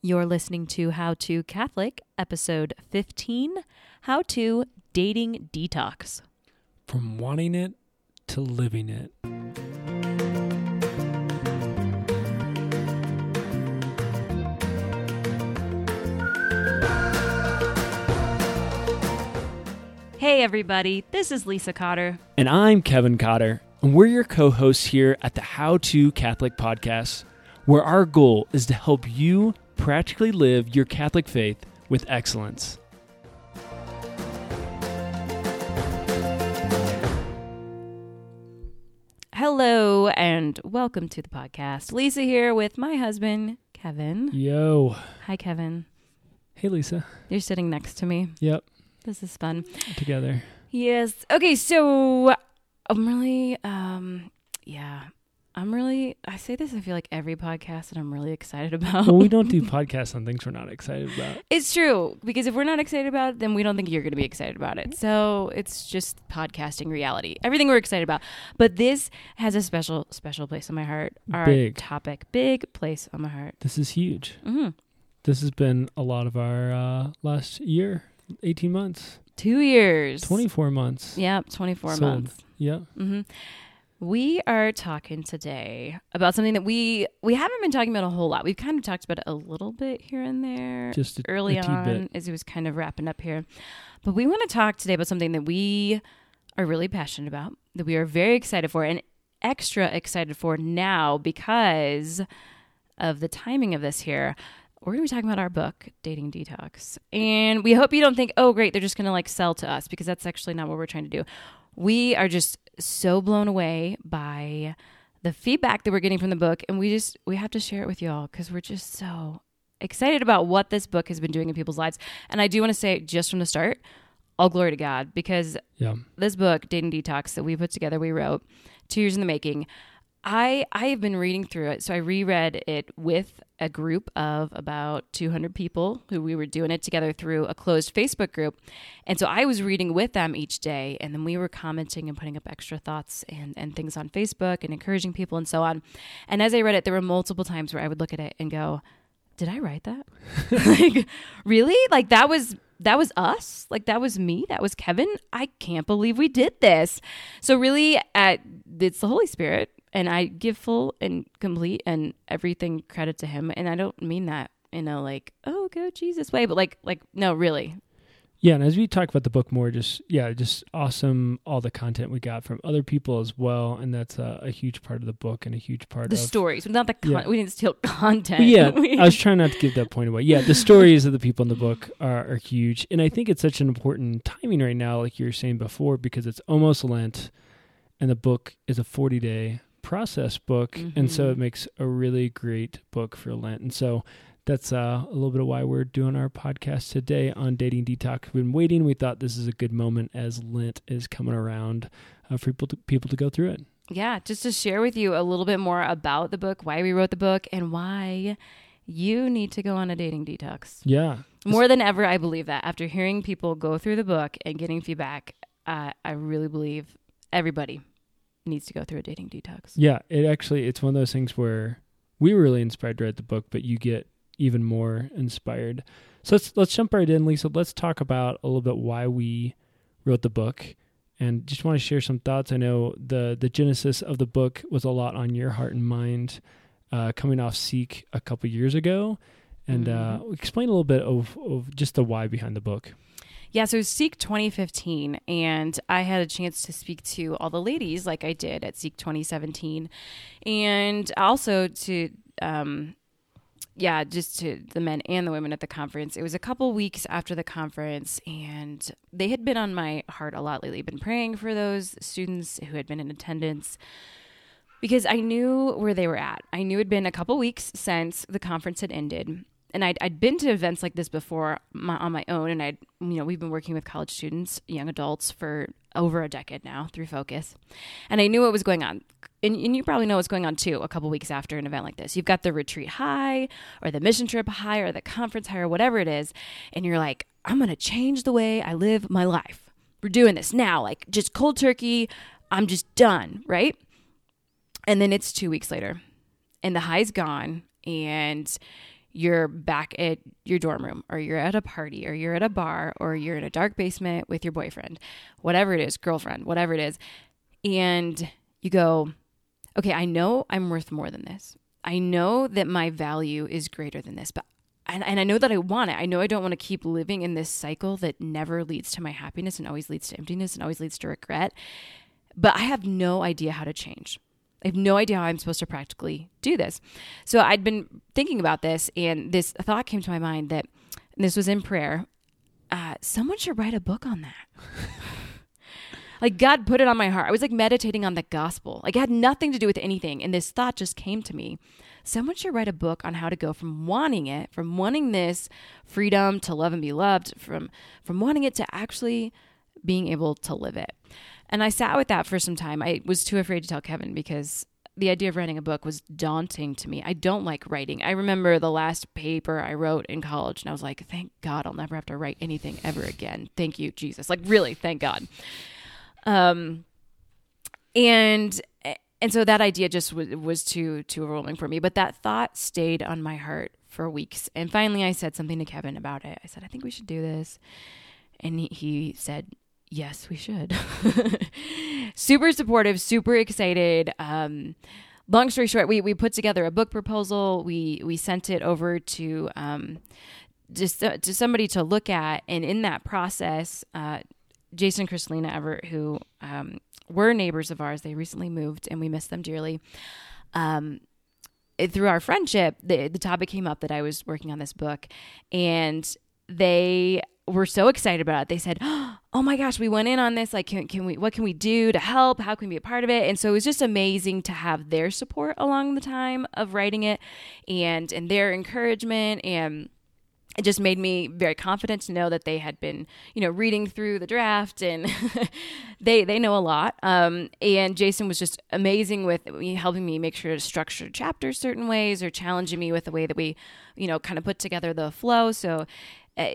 You're listening to How to Catholic, episode 15 How to Dating Detox. From wanting it to living it. Hey, everybody, this is Lisa Cotter. And I'm Kevin Cotter, and we're your co hosts here at the How to Catholic podcast, where our goal is to help you practically live your Catholic faith with excellence. Hello, and welcome to the podcast. Lisa here with my husband, Kevin. Yo. Hi, Kevin. Hey, Lisa. You're sitting next to me. Yep, This is fun. together. Yes. Okay, so I'm really um yeah. I'm really I say this I feel like every podcast that I'm really excited about. Well, we don't do podcasts on things we're not excited about. It's true because if we're not excited about it, then we don't think you're going to be excited about it. So it's just podcasting reality. Everything we're excited about, but this has a special, special place on my heart. Our Big. topic, big place on my heart. This is huge. hmm This has been a lot of our uh, last year, 18 months, Two years, 24 months. Yep, 24 Sold. months. Yep. hmm We are talking today about something that we we haven't been talking about a whole lot. We've kind of talked about it a little bit here and there. Just a, early a on tidbit. as it was kind of wrapping up here. But we want to talk today about something that we are really passionate about, that we are very excited for, and extra excited for now because of the timing of this here. We're going to be talking about our book, Dating Detox. And we hope you don't think, oh, great, they're just going to like sell to us because that's actually not what we're trying to do. We are just so blown away by the feedback that we're getting from the book. And we just, we have to share it with y'all because we're just so excited about what this book has been doing in people's lives. And I do want to say just from the start, all glory to God because Yeah. this book, Dating Detox, that we put together, we wrote two years in the making. I I have been reading through it, so I reread it with a group of about 200 people who we were doing it together through a closed Facebook group, and so I was reading with them each day, and then we were commenting and putting up extra thoughts and and things on Facebook and encouraging people and so on. And as I read it, there were multiple times where I would look at it and go, "Did I write that? like, really? Like that was." That was us. Like that was me. That was Kevin. I can't believe we did this. So really, at it's the Holy Spirit, and I give full and complete and everything credit to Him. And I don't mean that in a like, oh, go Jesus way, but like, like no, really, Yeah, and as we talk about the book more, just yeah, just awesome all the content we got from other people as well, and that's a, a huge part of the book and a huge part the of the stories, not the con- Yeah. we didn't steal content. Yeah, I was trying not to give that point away. Yeah, the stories of the people in the book are, are huge, and I think it's such an important timing right now, like you were saying before, because it's almost Lent, and the book is a forty day process book, and so it makes a really great book for Lent, and so. That's uh, a little bit of why we're doing our podcast today on dating detox. We've been waiting. We thought this is a good moment as Lent is coming around uh, for people to, people to go through it. yeah, just to share with you a little bit more about the book, why we wrote the book, and why you need to go on a dating detox. Yeah, More than ever, I believe that after hearing people go through the book and getting feedback, uh, I really believe everybody needs to go through a dating detox. Yeah, it actually it's one of those things where we were really inspired to write the book, but you get even more inspired. So let's let's jump right in, Lisa. Let's talk about a little bit why we wrote the book, and just want to share some thoughts. I know the the genesis of the book was a lot on your heart and mind, uh, coming off Seek a couple years ago, and uh, explain a little bit of of just the why behind the book. Yeah, so Seek 2015, and I had a chance to speak to all the ladies like I did at Seek 2017, and also to, um, yeah, just to the men and the women at the conference. It was a couple weeks after the conference, and they had been on my heart a lot lately. Been praying for those students who had been in attendance because I knew where they were at. I knew it had been a couple weeks since the conference had ended. And I'd, I'd been to events like this before my, on my own. And I'd, you know, we've been working with college students, young adults for over a decade now through Focus. And I knew what was going on. And, and you probably know what's going on too a couple weeks after an event like this. You've got the retreat high or the mission trip high or the conference high or whatever it is. And you're like, I'm going to change the way I live my life. We're doing this now, like just cold turkey. I'm just done, right? And then it's two weeks later, and the high's gone, and you're back at your dorm room or you're at a party or you're at a bar or you're in a dark basement with your boyfriend, whatever it is, girlfriend, whatever it is. And you go, okay, I know I'm worth more than this. I know that my value is greater than this, but and, and I know that I want it. I know I don't want to keep living in this cycle that never leads to my happiness and always leads to emptiness and always leads to regret. But I have no idea how to change. I have no idea how I'm supposed to practically do this. So I'd been thinking about this, and this thought came to my mind that this was in prayer. Uh, someone should write a book on that. like God put it on my heart. I was like meditating on the gospel. Like it had nothing to do with anything, and this thought just came to me. Someone should write a book on how to go from wanting it, from wanting this freedom to love and be loved, from from wanting it to actually being able to live it. And I sat with that for some time. I was too afraid to tell Kevin because the idea of writing a book was daunting to me. I don't like writing. I remember the last paper I wrote in college, and I was like, thank God I'll never have to write anything ever again. Thank you, Jesus. Like, really, thank God. Um, and and so that idea just was, was too too overwhelming for me. But that thought stayed on my heart for weeks. And finally, I said something to Kevin about it. I said, I think we should do this. And he, he said, yes, we should. super supportive, super excited. Um, long story short, we, we put together a book proposal. We we sent it over to um, just uh, to somebody to look at, and in that process, uh, Jason and Crystalina Evert, who um, were neighbors of ours, they recently moved, and we miss them dearly. Um, it, through our friendship, the the topic came up that I was working on this book, and they were so excited about it. They said, "Oh my gosh, we went in on this. Like, can, can we? What can we do to help? How can we be a part of it?" And so it was just amazing to have their support along the time of writing it, and and their encouragement and it just made me very confident to know that they had been, you know, reading through the draft and they they know a lot. Um, and Jason was just amazing with helping me make sure to structure chapters certain ways or challenging me with the way that we, you know, kind of put together the flow. So. Uh,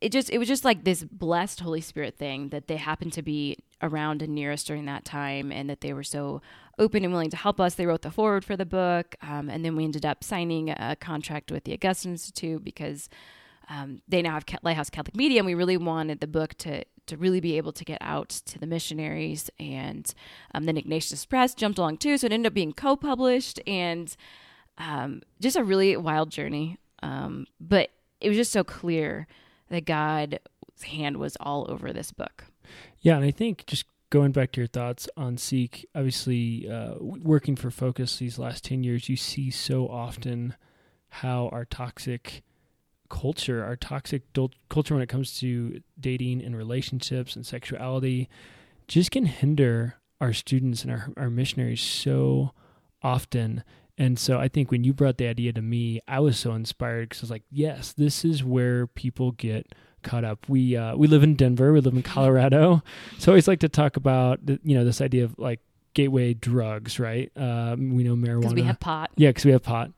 it just it was just like this blessed holy spirit thing that they happened to be around and near us during that time and that they were so open and willing to help us. They wrote the forward for the book um, and then we ended up signing a contract with the augustine institute because um, they now have lighthouse catholic media and we really wanted the book to to really be able to get out to the missionaries. And um, then ignatius press jumped along too so it ended up being co-published and um, just a really wild journey. Um, but it was just so clear that God's hand was all over this book. Yeah, and I think just going back to your thoughts on Seek, obviously uh, working for Focus these last 10 years, you see so often how our toxic culture, our toxic culture when it comes to dating and relationships and sexuality, just can hinder our students and our, our missionaries so often. And so I think when you brought the idea to me, I was so inspired because I was like, yes, this is where people get caught up. We uh, we live in Denver, we live in Colorado, so I always like to talk about you know this idea of like gateway drugs, right? Um, we know marijuana because we have pot. Yeah, because we have pot.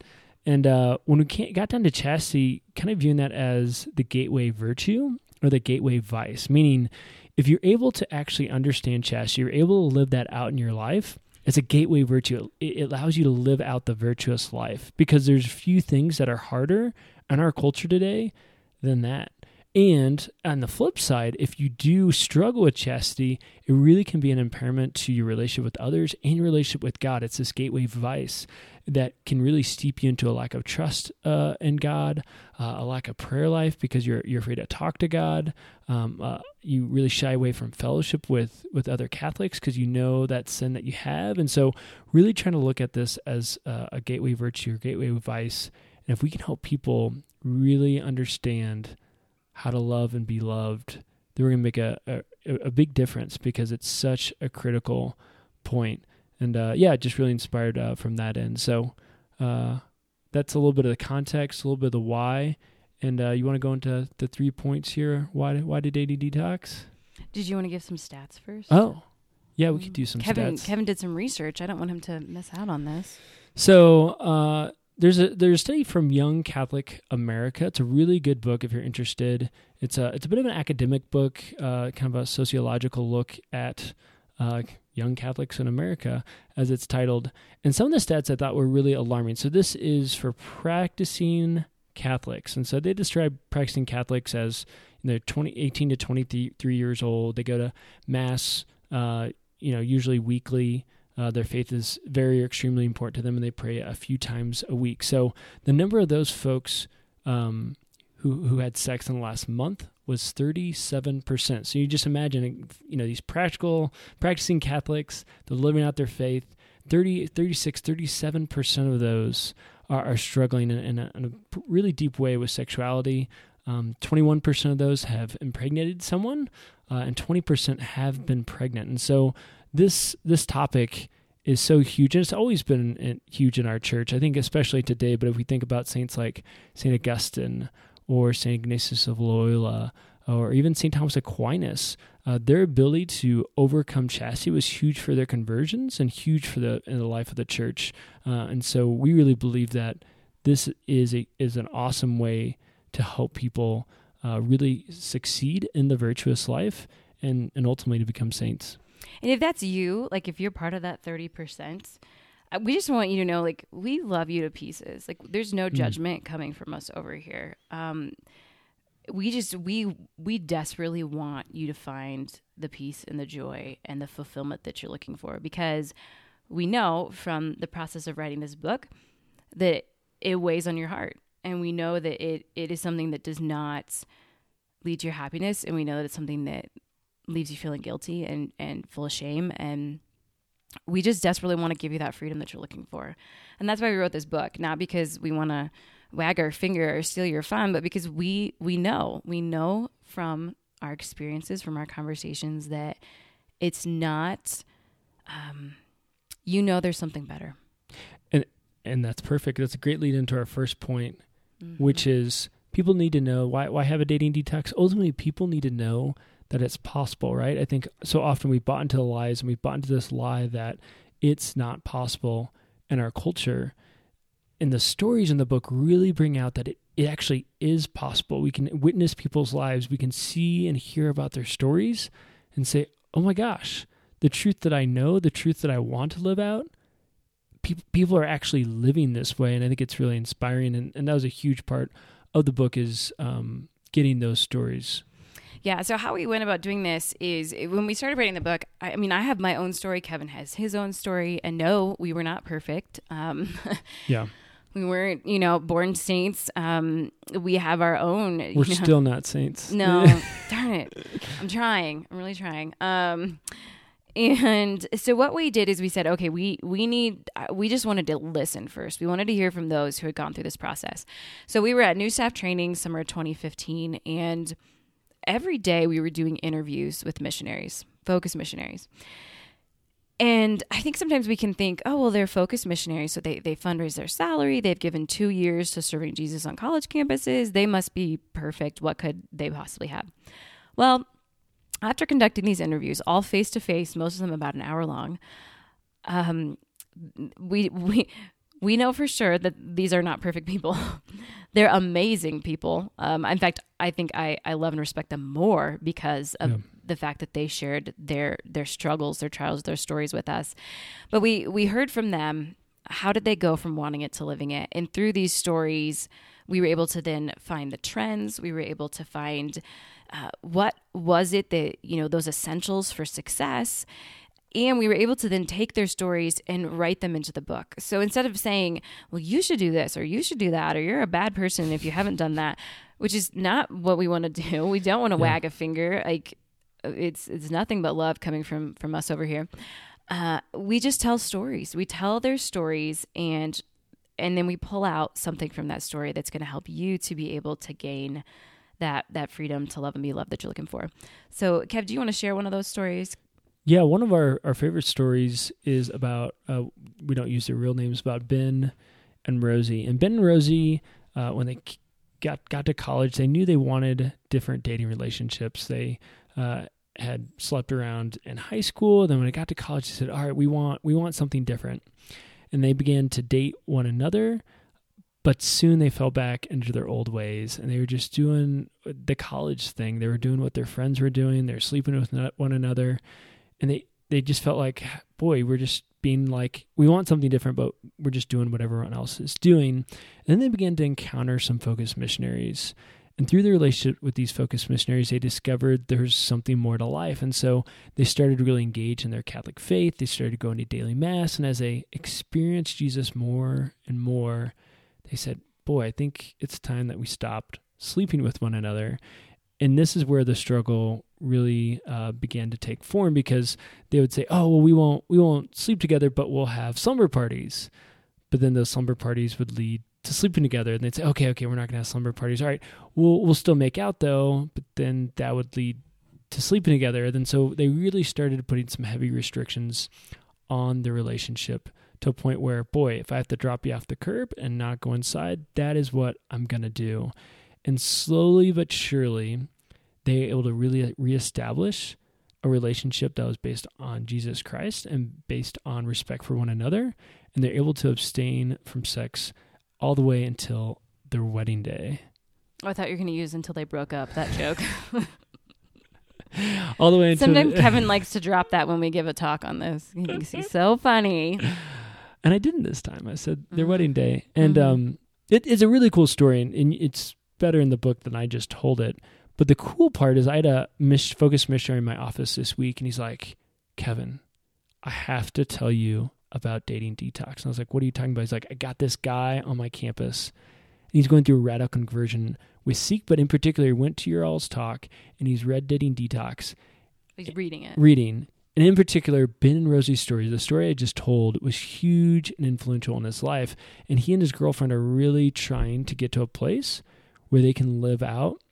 And uh, when we got down to chastity, kind of viewing that as the gateway virtue or the gateway vice, meaning if you're able to actually understand chastity, you're able to live that out in your life it's a gateway virtue. It allows you to live out the virtuous life because there's few things that are harder in our culture today than that. And on the flip side, if you do struggle with chastity, it really can be an impairment to your relationship with others and your relationship with God. It's this gateway vice that can really steep you into a lack of trust uh, in God, uh, a lack of prayer life because you're you're afraid to talk to God. Um, uh, you really shy away from fellowship with with other Catholics because you know that sin that you have, and so really trying to look at this as a gateway virtue or gateway vice. And if we can help people really understand how to love and be loved, then we're going to make a, a, a big difference because it's such a critical point. And uh, yeah, just really inspired uh, from that end. So uh, that's a little bit of the context, a little bit of the why. And uh, you want to go into the three points here? Why why did AD detox? Did you want to give some stats first? Oh, yeah, we could do some Kevin, stats. Kevin did some research. I don't want him to miss out on this. So uh, there's a there's a study from Young Catholic America. It's a really good book if you're interested. It's a it's a bit of an academic book, uh, kind of a sociological look at uh, young Catholics in America, as it's titled. And some of the stats I thought were really alarming. So this is for practicing Catholics. And so they describe practicing Catholics as you know, 20, 18 to 23 years old. They go to Mass, uh, you know, usually weekly. Uh, their faith is very extremely important to them, and they pray a few times a week. So the number of those folks um, who who had sex in the last month was 37%. So you just imagine, you know, these practical practicing Catholics, they're living out their faith. 30, 36, 37% of those are, are struggling in, in, a, in, a, really deep way with sexuality. Um, 21% of those have impregnated someone, uh, and 20% have been pregnant. And so this this topic is so huge, and it's always been huge in our church. I think especially today. But if we think about saints like Saint Augustine or Saint Ignatius of Loyola or even St. Thomas Aquinas, uh, their ability to overcome chastity was huge for their conversions and huge for the in the life of the church. Uh, and so we really believe that this is a is an awesome way to help people uh, really succeed in the virtuous life and and ultimately to become saints. And if that's you, like if you're part of that thirty percent, uh, we just want you to know, like we love you to pieces. Like there's no mm. judgment mm. coming from us over here. Um, we just we we desperately want you to find the peace and the joy and the fulfillment that you're looking for because we know from the process of writing this book that it weighs on your heart and we know that it it is something that does not lead to your happiness and we know that it's something that leaves you feeling guilty and and full of shame and we just desperately want to give you that freedom that you're looking for and that's why we wrote this book not because we want to wag our finger or steal your fun, but because we we know we know from our experiences, from our conversations that it's not. Um, you know, there's something better, and and that's perfect. That's a great lead into our first point, mm-hmm. which is people need to know why why have a dating detox. Ultimately, people need to know that it's possible, right? I think so often we've bought into the lies and we've bought into this lie that it's not possible in our culture and the stories in the book really bring out that it, it actually is possible. We can witness people's lives, we can see and hear about their stories and say, oh my gosh, the truth that I know, the truth that I want to live out, people, people are actually living this way. And I think it's really inspiring. And, and that was a huge part of the book is um, getting those stories. Yeah. So how we went about doing this is when we started writing the book. I, I, mean, I have my own story. Kevin has his own story, and no, we were not perfect. Um, yeah we weren't, you know, born saints. Um, we have our own. We're know. still not saints. No, darn it. I'm trying. I'm really trying. Um, and so what we did is we said, okay, we we need we just wanted to listen first. We wanted to hear from those who had gone through this process. So we were at New Staff Training summer 2015, and every day we were doing interviews with missionaries, focus missionaries. And I think sometimes we can think, oh, well, they're Focus missionaries, so they, they fundraise their salary. They've given two years to serving Jesus on college campuses. They must be perfect. What could they possibly have? Well, after conducting these interviews, all face to face, most of them about an hour long, um, we we we know for sure that these are not perfect people. They're amazing people. Um, in fact, I think I, I love and respect them more because of yeah. the fact that they shared their their struggles, their trials, their stories with us. But we we heard from them how did they go from wanting it to living it, and through these stories, we were able to then find the trends. We were able to find uh, what was it that you know those essentials for success and we were able to then take their stories and write them into the book. So instead of saying, well, you should do this or you should do that or you're a bad person if you haven't done that, which is not what we want to do. We don't want to yeah. wag a finger. Like it's it's nothing but love coming from from us over here. Uh, we just tell stories. We tell their stories and and then we pull out something from that story that's going to help you to be able to gain that that freedom to love and be loved that you're looking for. So, Kev, do you want to share one of those stories? Yeah, one of our, our favorite stories is about, uh, we don't use their real names, about Ben and Rosie. And Ben and Rosie, uh, when they got, got to college, they knew they wanted different dating relationships. They uh, had slept around in high school. Then when they got to college, they said, all right, we want, we want something different. And they began to date one another but soon they fell back into their old ways and they were just doing the college thing they were doing what their friends were doing they're sleeping with one another and they they just felt like, boy, we're just being like, we want something different, but we're just doing what everyone else is doing. And then they began to encounter some Focus missionaries. And through the relationship with these Focus missionaries, they discovered there's something more to life. And so they started to really engage in their Catholic faith. They started going to daily mass. And as they experienced Jesus more and more, they said, Boy, I think it's time that we stopped sleeping with one another. And this is where the struggle really uh, began to take form because they would say, "Oh, well, we won't we won't sleep together, but we'll have slumber parties." But then those slumber parties would lead to sleeping together, and they'd say, "Okay, okay, we're not gonna have slumber parties. All right, we'll we'll still make out though." But then that would lead to sleeping together. And then so they really started putting some heavy restrictions on the relationship to a point where, boy, if I have to drop you off the curb and not go inside, that is what I'm gonna do. And slowly but surely, they were able to really reestablish a relationship that was based on Jesus Christ and based on respect for one another. And they're able to abstain from sex all the way until their wedding day. Oh, I thought you were going to use until they broke up. That joke. all the way until. Sometimes Kevin likes to drop that when we give a talk on this. He thinks he's so funny. And I didn't this time. I said their mm-hmm. wedding day, and mm-hmm. um, it, it's a really cool story, and, and it's better in the book than I just told it. But the cool part is I had a mis- focus missionary in my office this week, and he's like, Kevin, I have to tell you about dating detox. And I was like, what are you talking about? He's like, I got this guy on my campus, and he's going through a radical conversion with Seek, but in particular, he went to your all's talk, and he's read Dating Detox. He's reading it. Reading. And in particular, Ben and Rosie's story, the story I just told, was huge and influential in his life. And he and his girlfriend are really trying to get to a place where they can live out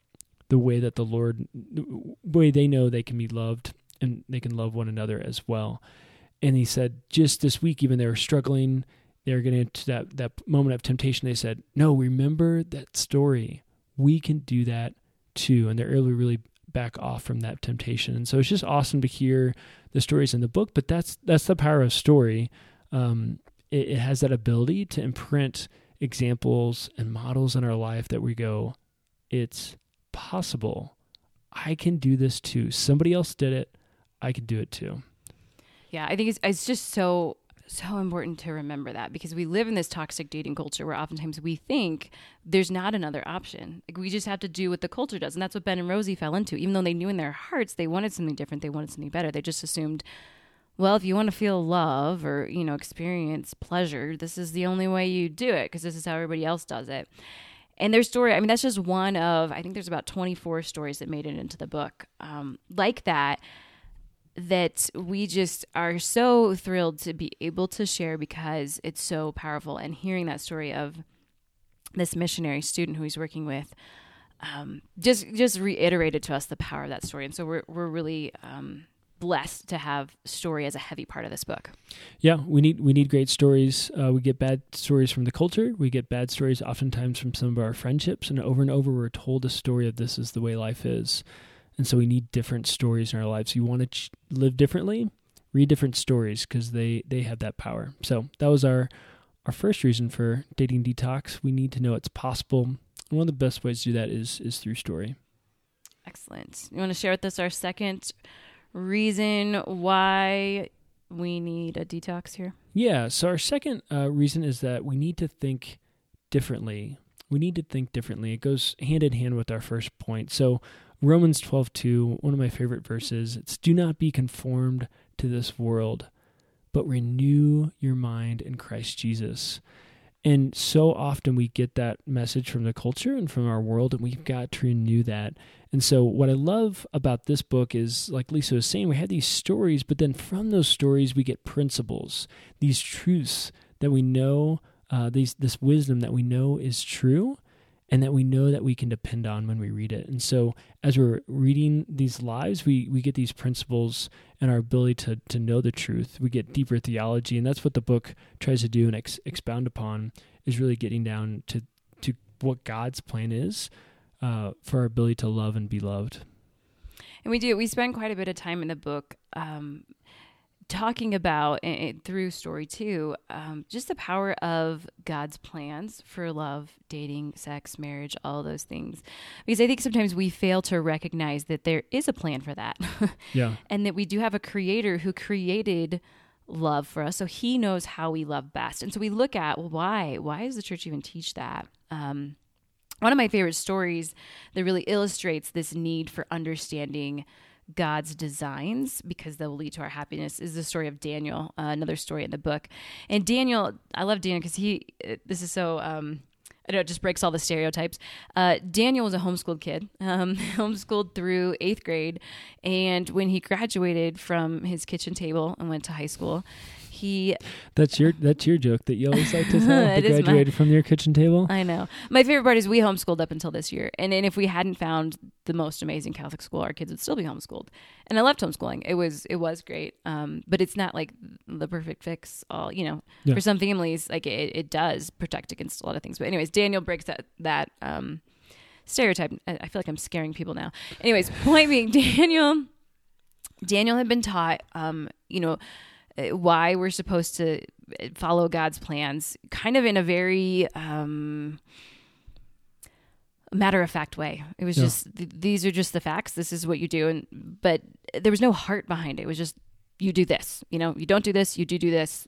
the way that the Lord, the way they know they can be loved and they can love one another as well. And he said, just this week, even they were struggling, they were getting into that, that moment of temptation. They said, No, remember that story. We can do that too. And they're able to really back off from that temptation. And so it's just awesome to hear the stories in the book, but that's that's the power of story. Um, it, it has that ability to imprint examples and models in our life that we go, it's possible. I can do this too. Somebody else did it. I can do it too. Yeah, I think it's it's just so so important to remember that because we live in this toxic dating culture where oftentimes we think there's not another option. Like we just have to do what the culture does, and that's what Ben and Rosie fell into. Even though they knew in their hearts they wanted something different, they wanted something better. They just assumed, well, if you want to feel love or you know experience pleasure, this is the only way you do it because this is how everybody else does it. And their story, I mean, that's just one of, I think there's about 24 stories that made it into the book um, like that, that we just are so thrilled to be able to share because it's so powerful. And hearing that story of this missionary student who he's working with, um, just just reiterated to us the power of that story. And so we're, we're really um, blessed to have story as a heavy part of this book. Yeah, we need we need great stories. Uh, we get bad stories from the culture. We get bad stories oftentimes from some of our friendships, and over and over we're told a story of this is the way life is, and so we need different stories in our lives. You want to ch- live differently, read different stories because they they have that power. So that was our our first reason for dating detox. We need to know it's possible. And one of the best ways to do that is is through story. Excellent. You want to share with us our second reason why we need a detox here? Yeah. So, our second uh, reason is that we need to think differently. We need to think differently. It goes hand in hand with our first point. So, Romans 12, 2, one of my favorite verses, it's do not be conformed to this world, but renew your mind in Christ Jesus. And so often we get that message from the culture and from our world, and we've got to renew that. And so, what I love about this book is, like Lisa was saying, we have these stories, but then from those stories, we get principles, these truths that we know, uh, these this wisdom that we know is true, and that we know that we can depend on when we read it. And so as we're reading these lives, we we get these principles and our ability to to know the truth. We get deeper theology, and that's what the book tries to do and ex- expound upon is really getting down to to what God's plan is uh, for our ability to love and be loved. And we do. We spend quite a bit of time in the book um, talking about and through story two, um, just the power of God's plans for love, dating, sex, marriage, all those things. Because I think sometimes we fail to recognize that there is a plan for that. Yeah. and that we do have a creator who created love for us. So he knows how we love best. And so we look at well, why? Why does the church even teach that? Um, one of my favorite stories that really illustrates this need for understanding God's designs because they'll lead to our happiness is the story of Daniel, uh, another story in the book. And Daniel, I love Daniel because he, this is so, um, I don't know it just breaks all the stereotypes. Uh, Daniel was a homeschooled kid, um, homeschooled through eighth grade. And when he graduated from his kitchen table and went to high school, he That's your that's your joke that you always like to tell. It They is my- graduated from your kitchen table. I know. My favorite part is we homeschooled up until this year. And, and if we hadn't found the most amazing Catholic school, our kids would still be homeschooled. And I loved homeschooling. It was it was great. Um, but it's not like the perfect fix all you know. Yeah. For some families, like it, it does protect against a lot of things. But anyways, Daniel breaks that that um stereotype. I, feel like I'm scaring people now. Anyways, point being Daniel Daniel had been taught um, you know, why we're supposed to uh, follow God's plans, kind of in a very um, matter of fact way. It was Yeah. just th- these are just the facts. This is what you do, and but there was no heart behind it. It was just you do this. You know, you don't do this. You do do this.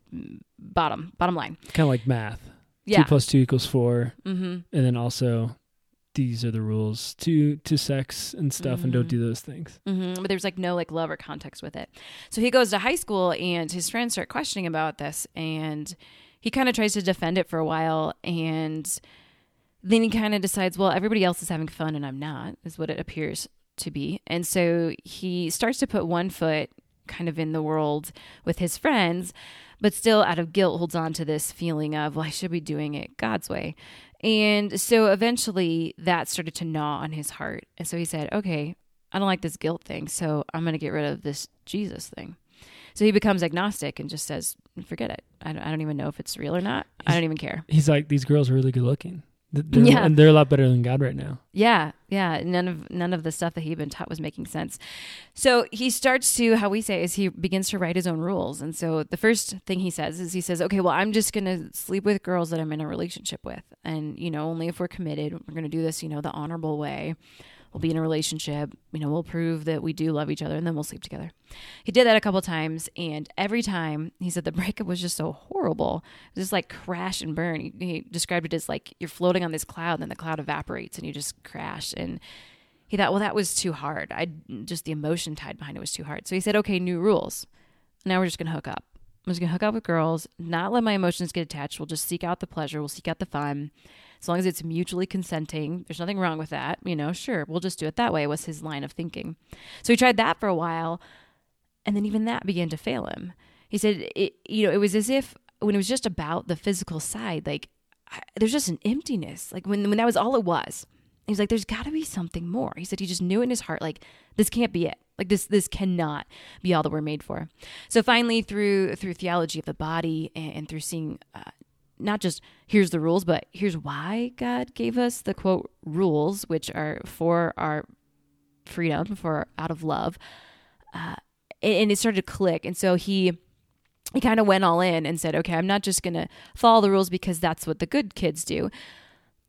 Bottom bottom line. Kind of like math. Yeah. Two plus two equals four, mm-hmm. and then also these are the rules to to sex and stuff, and don't Mhm. do those things. hmm But there's like no like love or context with it. So he goes to high school, and his friends start questioning about this, and he kind of tries to defend it for a while, and then he kind of decides, well, everybody else is having fun, and I'm not, is what it appears to be. And so he starts to put one foot kind of in the world with his friends, but still out of guilt holds on to this feeling of, well, I should be doing it God's way. And so eventually that started to gnaw on his heart. And so he said, okay, I don't like this guilt thing, so I'm going to get rid of this Jesus thing. So he becomes agnostic and just says, forget it. I don't, I don't even know if it's real or not. I don't even care. He's like, these girls are really good looking. Th- They're, Yeah. and they're a lot better than God right now. Yeah, yeah. None of none of the stuff that he'd been taught was making sense. So he starts to how we say is he begins to write his own rules. And so the first thing he says is he says, "Okay, well, I'm just going to sleep with girls that I'm in a relationship with, and you know, only if we're committed, we're going to do this, you know, the honorable way. We'll be in a relationship. You know, we'll prove that we do love each other, and then we'll sleep together." He did that a couple times, and every time he said the breakup was just so horrible. It was just like crash and burn. He, he described it as like you're floating on this cloud, and then the cloud evaporates, and you just crash. And he thought, well, that was too hard. I just the emotion tied behind it was too hard. So he said, okay, new rules. Now we're just gonna hook up. I'm just gonna hook up with girls, not let my emotions get attached. We'll just seek out the pleasure. We'll seek out the fun. As long as it's mutually consenting, there's nothing wrong with that. You know, sure, we'll just do it that way. Was his line of thinking. So he tried that for a while, and then even that began to fail him. He said, it, you know, it was as if when it was just about the physical side, like I, there's just an emptiness. Like when when that was all it was. He was like, "There's got to be something more." He said he just knew in his heart, like this can't be it. Like this this cannot be all that we're made for. So finally, through through theology of the body and, and through seeing uh, not just here's the rules, but here's why God gave us the quote rules, which are for our freedom, for out of love. Uh, and, and it started to click, and so he he kind of went all in and said, "Okay, I'm not just going to follow the rules because that's what the good kids do."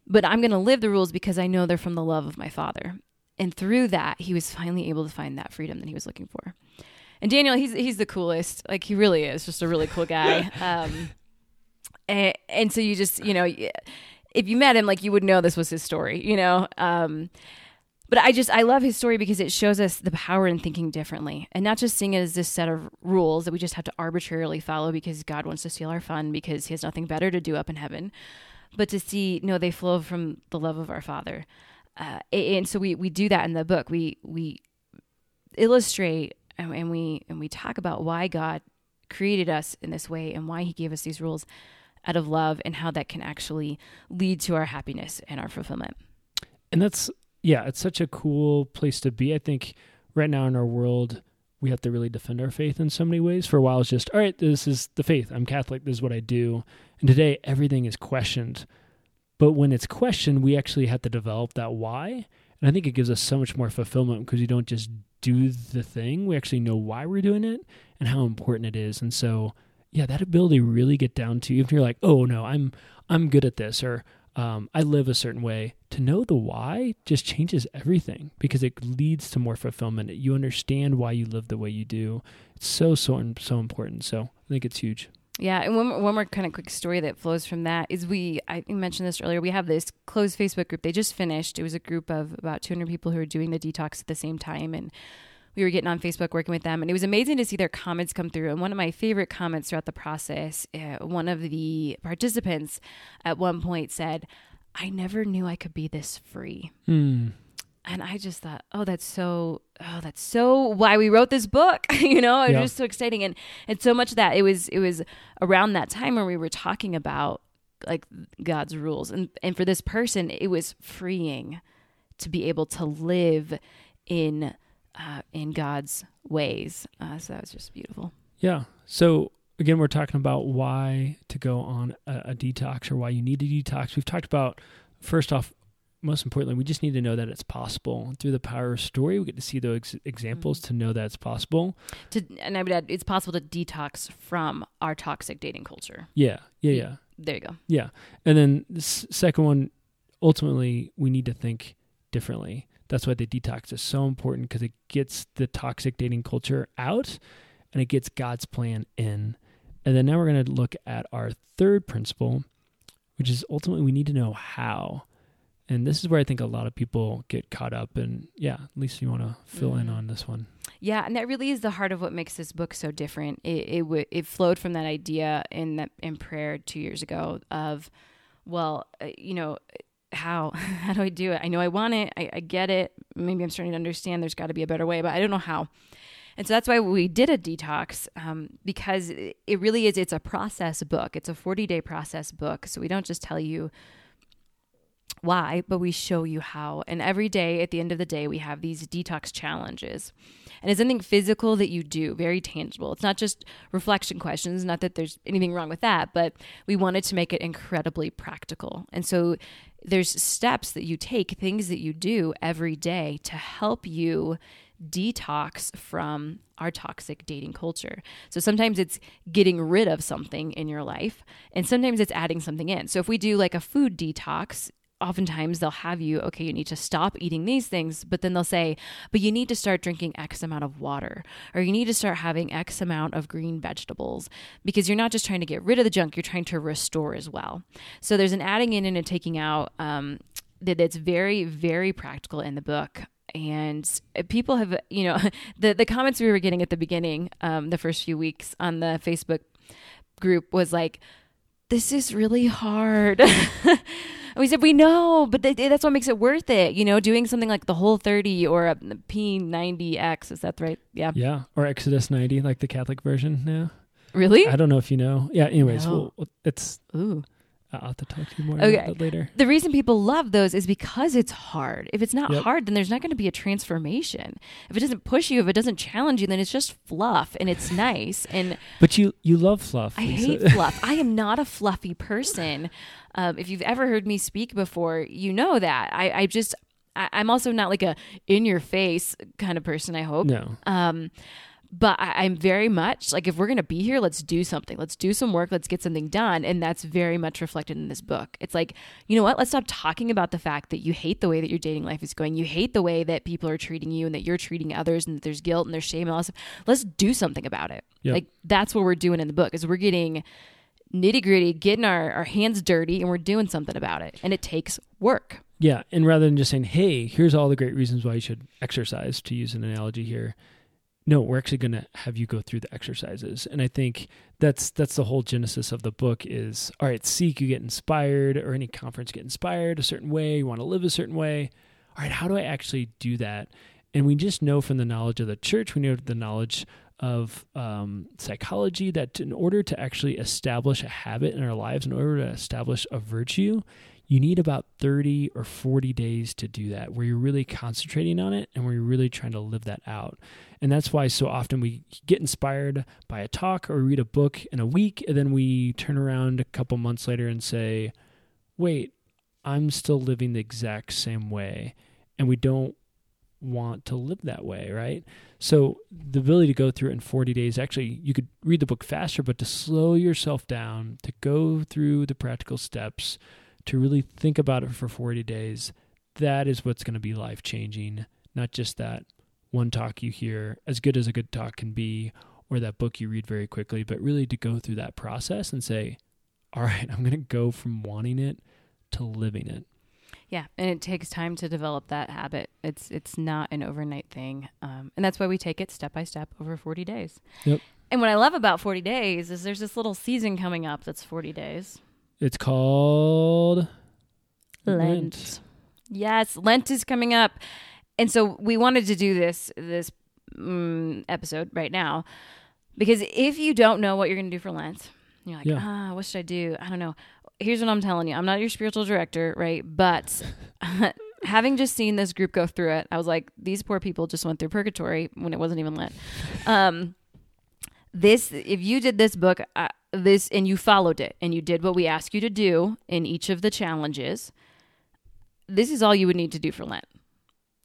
but I'm going to live the rules because I know they're from the love of my father. And through that, he was finally able to find that freedom that he was looking for. And Daniel, he's he's the coolest. Like he really is, just a really cool guy. Um, and, and so you just, you know, if you met him, like you would know this was his story, you know. Um, but I just I love his story because it shows us the power in thinking differently and not just seeing it as this set of rules that we just have to arbitrarily follow because God wants to steal our fun because he has nothing better to do up in heaven but to see no they flow from the love of our father. Uh, and so we we do that in the book. We we illustrate and we and we talk about why god created us in this way and why he gave us these rules out of love and how that can actually lead to our happiness and our fulfillment And that's yeah, it's such a cool place to be. I think right now in our world we have to really defend our faith in so many ways. For a while it's just, all right, this is the faith. I'm Catholic, this is what I do. And today everything is questioned. But when it's questioned, we actually have to develop that why. And I think it gives us so much more fulfillment because we don't just do the thing. We actually know why we're doing it. and how important it is. And so, yeah, that ability to really get down to even if you're like, oh no, I'm I'm good at this, or um, I live a certain way. To know the why just changes everything because it leads to more fulfillment. You understand why you live the way you do. It's so so so important. So I think it's huge. Yeah, and one one more kind of quick story that flows from that is we I mentioned this earlier. We have this closed Facebook group. They just finished. It was a group of about 200 people who were doing the detox at the same time, and we were getting on Facebook working with them, and it was amazing to see their comments come through. And one of my favorite comments throughout the process, uh, one of the participants at one point said, "I never knew I could be this free." Hmm. And I just thought, oh, that's so, oh, that's so why we wrote this book. you know, it Yeah. was just so exciting, and and so much that it was it was around that time where we were talking about like God's rules, and and for this person, it was freeing to be able to live in uh, in God's ways. Uh, so that was just beautiful. Yeah. So again, we're talking about why to go on a, a detox or why you need to detox. We've talked about first off, most importantly, we just need to know that it's possible through the power of story. We get to see those ex- examples to know that it's possible. To and I would add, it's possible to detox from our toxic dating culture. Yeah. Yeah. Yeah. Yeah. There you go. Yeah. And then the s- second one, ultimately, we need to think differently. That's why the detox is so important because it gets the toxic dating culture out and it gets God's plan in. And then now we're going to look at our third principle, which is ultimately we need to know how. And this is where I think a lot of people get caught up. And yeah, at least you want to fill in Mhm. on this one. Yeah, and that really is the heart of what makes this book so different. It it, w- it flowed from that idea in that in prayer two years ago of, well, uh, you know, how how do I do it? I know I want it. I, I get it. Maybe I'm starting to understand. There's got to be a better way, but I don't know how. And so that's why we did a detox um, because it really is. It's a process book. It's a 40 day process book. So we don't just tell you why, but we show you how. And every day, at the end of the day, we have these detox challenges. And it's something physical that you do, very tangible. It's not just reflection questions, not that there's anything wrong with that, but we wanted to make it incredibly practical. And so there's steps that you take, things that you do every day to help you detox from our toxic dating culture. So sometimes it's getting rid of something in your life, and sometimes it's adding something in. So if we do like a food detox, oftentimes they'll have you, okay, you need to stop eating these things, but then they'll say, but you need to start drinking X amount of water, or you need to start having X amount of green vegetables, because you're not just trying to get rid of the junk, you're trying to restore as well. So there's an adding in and a taking out um, that that's very, very practical in the book. And people have, you know, the, the comments we were getting at the beginning, um, the first few weeks on the Facebook group was like, this is really hard. and we said, we know, but th- that's what makes it worth it. You know, doing something like the whole 30 or a P90X. Is that right? Yeah. Yeah. Or Exodus 90, like the Catholic version now. Really? I don't know if you know. Yeah. Anyways, No. well, it's, Ooh. I'll have to talk to you more Okay. about that later. The reason people love those is because it's hard. If it's not Yep. hard, then there's not going to be a transformation. If it doesn't push you, if it doesn't challenge you, then it's just fluff and it's nice. And But you, you love fluff. I Lisa. hate fluff. I am not a fluffy person. Um, if you've ever heard me speak before, you know that. I, I just, I, I'm also not like a in your face kind of person, I hope. No. Um, but I, I'm very much like if we're gonna be here, let's do something. Let's do some work. Let's get something done, and that's very much reflected in this book. It's like you know what? Let's stop talking about the fact that you hate the way that your dating life is going. You hate the way that people are treating you, and that you're treating others, and that there's guilt and there's shame and all that stuff. Let's do something about it. Yep. Like that's what we're doing in the book. Is we're getting nitty gritty, getting our, our hands dirty, and we're doing something about it. And it takes work. Yeah, and rather than just saying, "Hey, here's all the great reasons why you should exercise," to use an analogy here, no, we're actually going to have you go through the exercises. And I think that's that's the whole genesis of the book is all right, seek you get inspired or any conference get inspired a certain way, you want to live a certain way. All right, how do I actually do that? And we just know from the knowledge of the church, we know the knowledge of um, psychology that in order to actually establish a habit in our lives, in order to establish a virtue, you need about 30 or 40 days to do that, where you're really concentrating on it and where you're really trying to live that out. And that's why so often we get inspired by a talk or read a book in a week, and then we turn around a couple months later and say, wait, I'm still living the exact same way. And we don't want to live that way, right? So the ability to go through it in 40 days, actually, you could read the book faster, but to slow yourself down, to go through the practical steps, to really think about it for 40 days, that is what's going to be life changing. Not just that one talk you hear, as good as a good talk can be, or that book you read very quickly, but really to go through that process and say, all right, I'm going to go from wanting it to living it. Yeah, and it takes time to develop that habit. It's it's not an overnight thing, um, and that's why we take it step by step over forty days. Yep. And what I love about forty days is there's this little season coming up that's forty days. It's called Lent. Yes, Lent is coming up, and so we wanted to do this this mm, episode right now because if you don't know what you're going to do for Lent, you're like, Yeah. ah, what should I do? I don't know. Here's what I'm telling you. I'm not your spiritual director, right? But having just seen this group go through it, I was like, these poor people just went through purgatory when it wasn't even Lent. Um, this, if you did this book, uh, this, and you followed it, and you did what we ask you to do in each of the challenges, this is all you would need to do for Lent.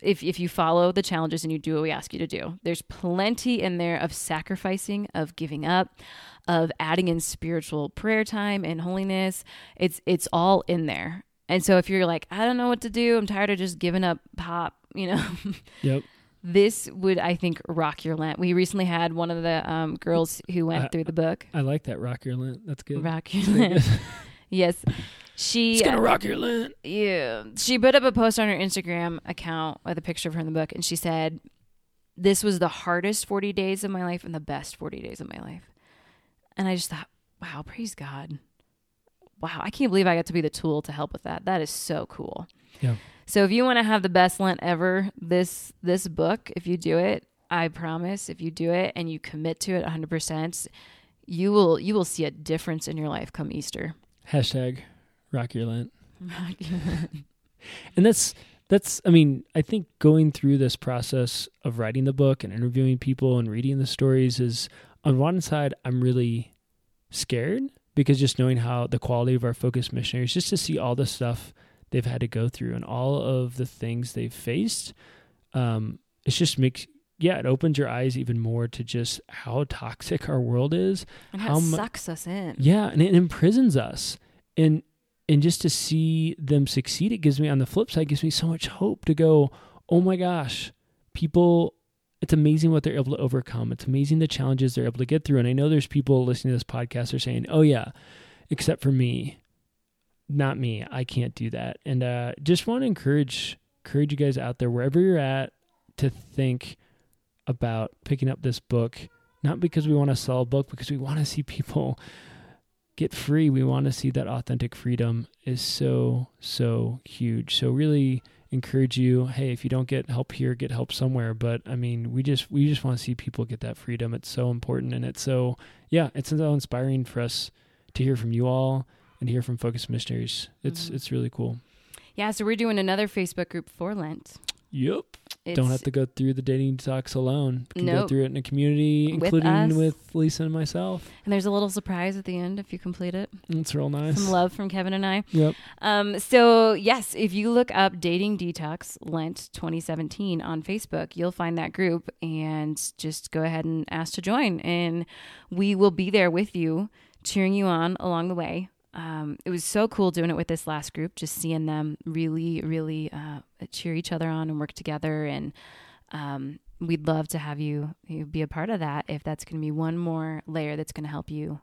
If, if you follow the challenges and you do what we ask you to do, there's plenty in there of sacrificing, of giving up, of adding in spiritual prayer time and holiness. It's it's all in there. And so if you're like, I don't know what to do, I'm tired of just giving up pop, you know, Yep. this would I think rock your Lent. We recently had one of the um, girls who went Uh, through the book. I like that rock your lint. That's good. Rock your Lent. yes. She It's gonna uh, rock your lint. yeah. She put up a post on her Instagram account with a picture of her in the book, and she said, This was the hardest 40 days of my life and the best 40 days of my life. And I just thought, wow, praise God. Wow, I can't believe I got to be the tool to help with that. That is so cool. Yeah. So if you want to have the best Lent ever, this this book, if you do it, I promise, if you do it and you commit to it 100%, you will you will see a difference in your life come Easter. Hashtag rock your. And that's that's I mean, I think going through this process of writing the book and interviewing people and reading the stories is on one side I'm really scared because just knowing how the quality of our focus missionaries just to see all the stuff they've had to go through and all of the things they've faced um it just makes yeah, it opens your eyes even more to just how toxic our world is and How how it mu- sucks us in. yeah, and it imprisons us. And and just to see them succeed, it gives me on the flip side, gives me so much hope to go, oh my gosh, people it's amazing what they're able to overcome. It's amazing the challenges they're able to get through. And I know there's people listening to this podcast are saying, Oh yeah, except for me. Not me. I can't do that. And uh just want to encourage encourage you guys out there, wherever you're at, to think about picking up this book, not because we want to sell a book, because we want to see people get free. We want to see that authentic freedom is so, so huge. So really encourage you, hey, if you don't get help here, get help somewhere. But I mean, we just we just want to see people get that freedom. It's so important and it's so yeah, it's so inspiring for us to hear from you all and hear from Focus Missionaries. It's Mhm. it's really cool. Yeah, so we're doing another Facebook group for Lent. Yep. It's, don't have to go through the dating detox alone. You can go through it in a community, With including us. with Lisa and myself. And there's a little surprise at the end if you complete it. It's real nice. Some love from Kevin and I. Yep. Um, so yes, if you look up Dating Detox Lent 2017 on Facebook, you'll find that group and just go ahead and ask to join. And we will be there with you, cheering you on along the way. Um, it was so cool doing it with this last group, just seeing them really, really uh, cheer each other on and work together. And um, we'd love to have you, you be a part of that if that's going to be one more layer that's going to help you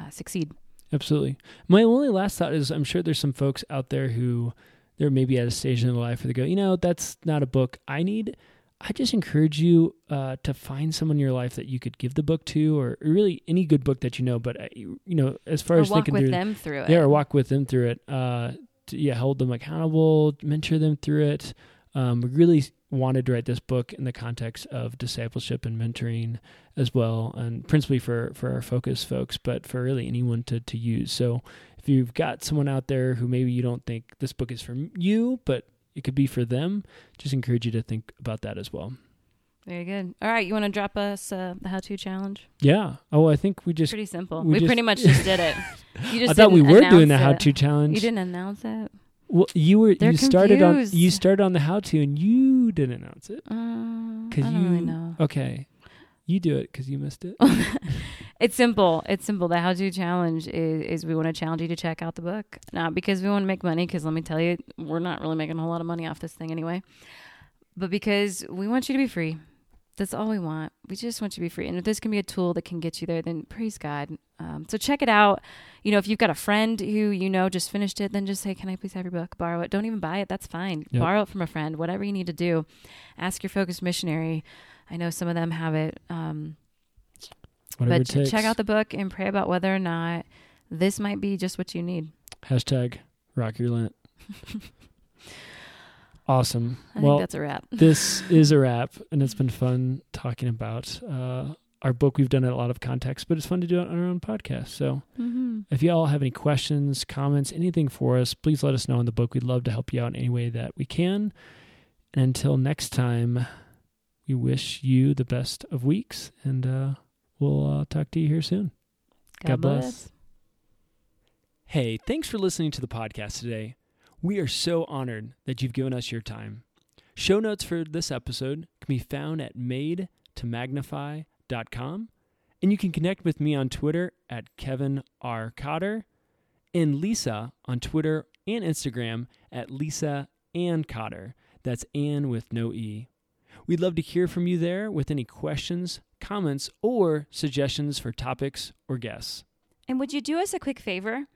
uh, succeed. Absolutely. My only last thought is I'm sure there's some folks out there who they're maybe at a stage in their life where they go, you know, that's not a book I need. I just encourage you uh, to find someone in your life that you could give the book to, or really any good book that you know. But uh, you know, as far Or as walk thinking with through, them through it. yeah, or walk with them through it. Uh, to, yeah, hold them accountable, mentor them through it. Um, we really wanted to write this book in the context of discipleship and mentoring as well, and principally for for our focus folks, but for really anyone to to use. So if you've got someone out there who maybe you don't think this book is for you, but it could be for them, just encourage you to think about that as well. Very good. All right, you want to drop us uh, the how-to challenge? Yeah. Oh, I think we just. Pretty simple. we We, just- pretty much just did it. You just I thought we were doing the it. how-to challenge. You didn't announce it. Well, you were They're you started on confused. you started on the how to and you didn't announce it I because don't you really know. okay. You do it because you missed it. It's simple. It's simple. The how to challenge is, is we want to challenge you to check out the book. Not because we want to make money, because let me tell you, we're not really making a whole lot of money off this thing anyway. But because we want you to be free. That's all we want. We just want you to be free. And if this can be a tool that can get you there, then praise God. Um, so check it out. You know, if you've got a friend who you know just finished it, then just say, Can I please have your book? Borrow it. Don't even buy it. That's fine. Yep. Borrow it from a friend. Whatever you need to do. Ask your focused missionary. I know some of them have it. Um, Whatever but it check out the book and pray about whether or not this might be just what you need. hashtag Rock Your lint. awesome. I well, think that's a wrap. this is a wrap, and it's been fun talking about uh, our book. We've done it in a lot of context, but it's fun to do it on our own podcast. So Mm-hmm. if you all have any questions, comments, anything for us, please let us know in the book. We'd love to help you out in any way that we can. And until next time, we wish you the best of weeks, and uh, we'll uh, talk to you here soon. God bless. Hey, thanks for listening to the podcast today. We are so honored that you've given us your time. Show notes for this episode can be found at madetomagnify.com, and you can connect with me on Twitter at Kevin R. Cotter and Lisa on Twitter and Instagram at Lisa Ann Cotter. That's Ann with no E. We'd love to hear from you there with any questions, comments, or suggestions for topics or guests. And would you do us a quick favor?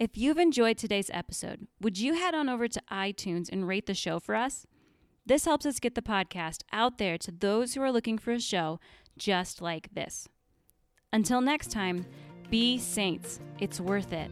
If you've enjoyed today's episode, would you head on over to iTunes and rate the show for us? This helps us get the podcast out there to those who are looking for a show just like this. Until next time, be saints. It's worth it.